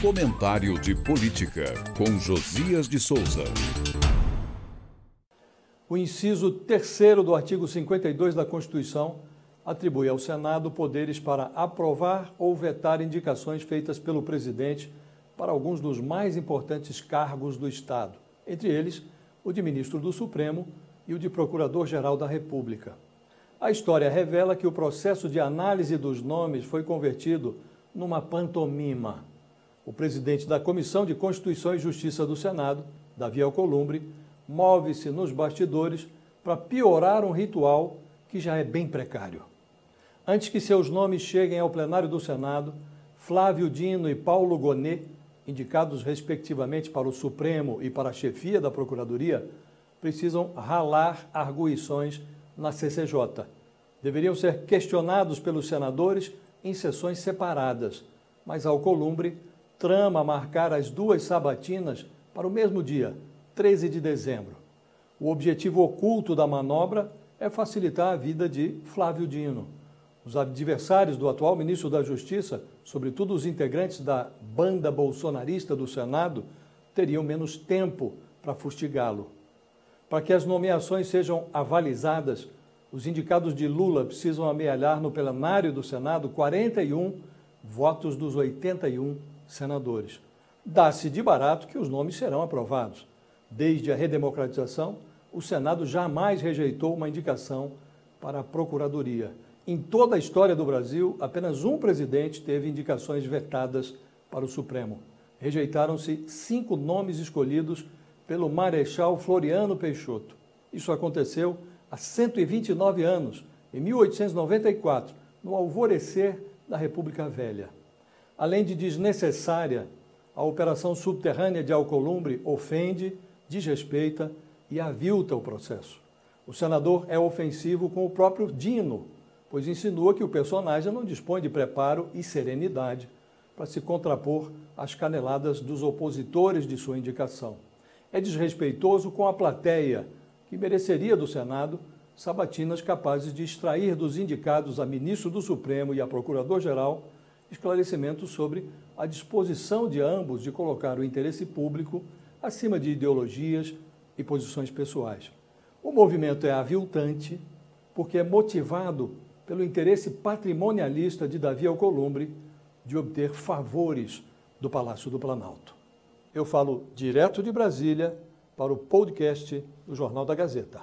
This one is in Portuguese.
Comentário de Política, com Josias de Souza. O inciso terceiro do artigo 52 da Constituição atribui ao Senado poderes para aprovar ou vetar indicações feitas pelo presidente para alguns dos mais importantes cargos do Estado, entre eles o de ministro do Supremo e o de procurador-geral da República. A história revela que o processo de análise dos nomes foi convertido numa pantomima o presidente da Comissão de Constituição e Justiça do Senado, Davi Alcolumbre, move-se nos bastidores para piorar um ritual que já é bem precário. Antes que seus nomes cheguem ao plenário do Senado, Flávio Dino e Paulo Gonet, indicados respectivamente para o Supremo e para a chefia da Procuradoria, precisam ralar arguições na CCJ. Deveriam ser questionados pelos senadores em sessões separadas, mas Alcolumbre trama marcar as duas sabatinas para o mesmo dia, 13 de dezembro. O objetivo oculto da manobra é facilitar a vida de Flávio Dino. Os adversários do atual ministro da Justiça, sobretudo os integrantes da banda bolsonarista do Senado, teriam menos tempo para fustigá-lo. Para que as nomeações sejam avalizadas, os indicados de Lula precisam amealhar no plenário do Senado 41 votos dos 81 senadores. Dá-se de barato que os nomes serão aprovados. Desde a redemocratização, o Senado jamais rejeitou uma indicação para a Procuradoria. Em toda a história do Brasil, apenas um presidente teve indicações vetadas para o Supremo. Rejeitaram-se cinco nomes escolhidos pelo Marechal Floriano Peixoto. Isso aconteceu há 129 anos, em 1894, no alvorecer da República Velha. Além de desnecessária, a operação subterrânea de Alcolumbre ofende, desrespeita e avilta o processo. O senador é ofensivo com o próprio Dino, pois insinua que o personagem não dispõe de preparo e serenidade para se contrapor às caneladas dos opositores de sua indicação. É desrespeitoso com a plateia, que mereceria do Senado sabatinas capazes de extrair dos indicados a ministro do Supremo e a procurador-geral esclarecimentos sobre a disposição de ambos de colocar o interesse público acima de ideologias e posições pessoais. O movimento é aviltante porque é motivado pelo interesse patrimonialista de Davi Alcolumbre de obter favores do Palácio do Planalto. Eu falo direto de Brasília para o podcast do Jornal da Gazeta.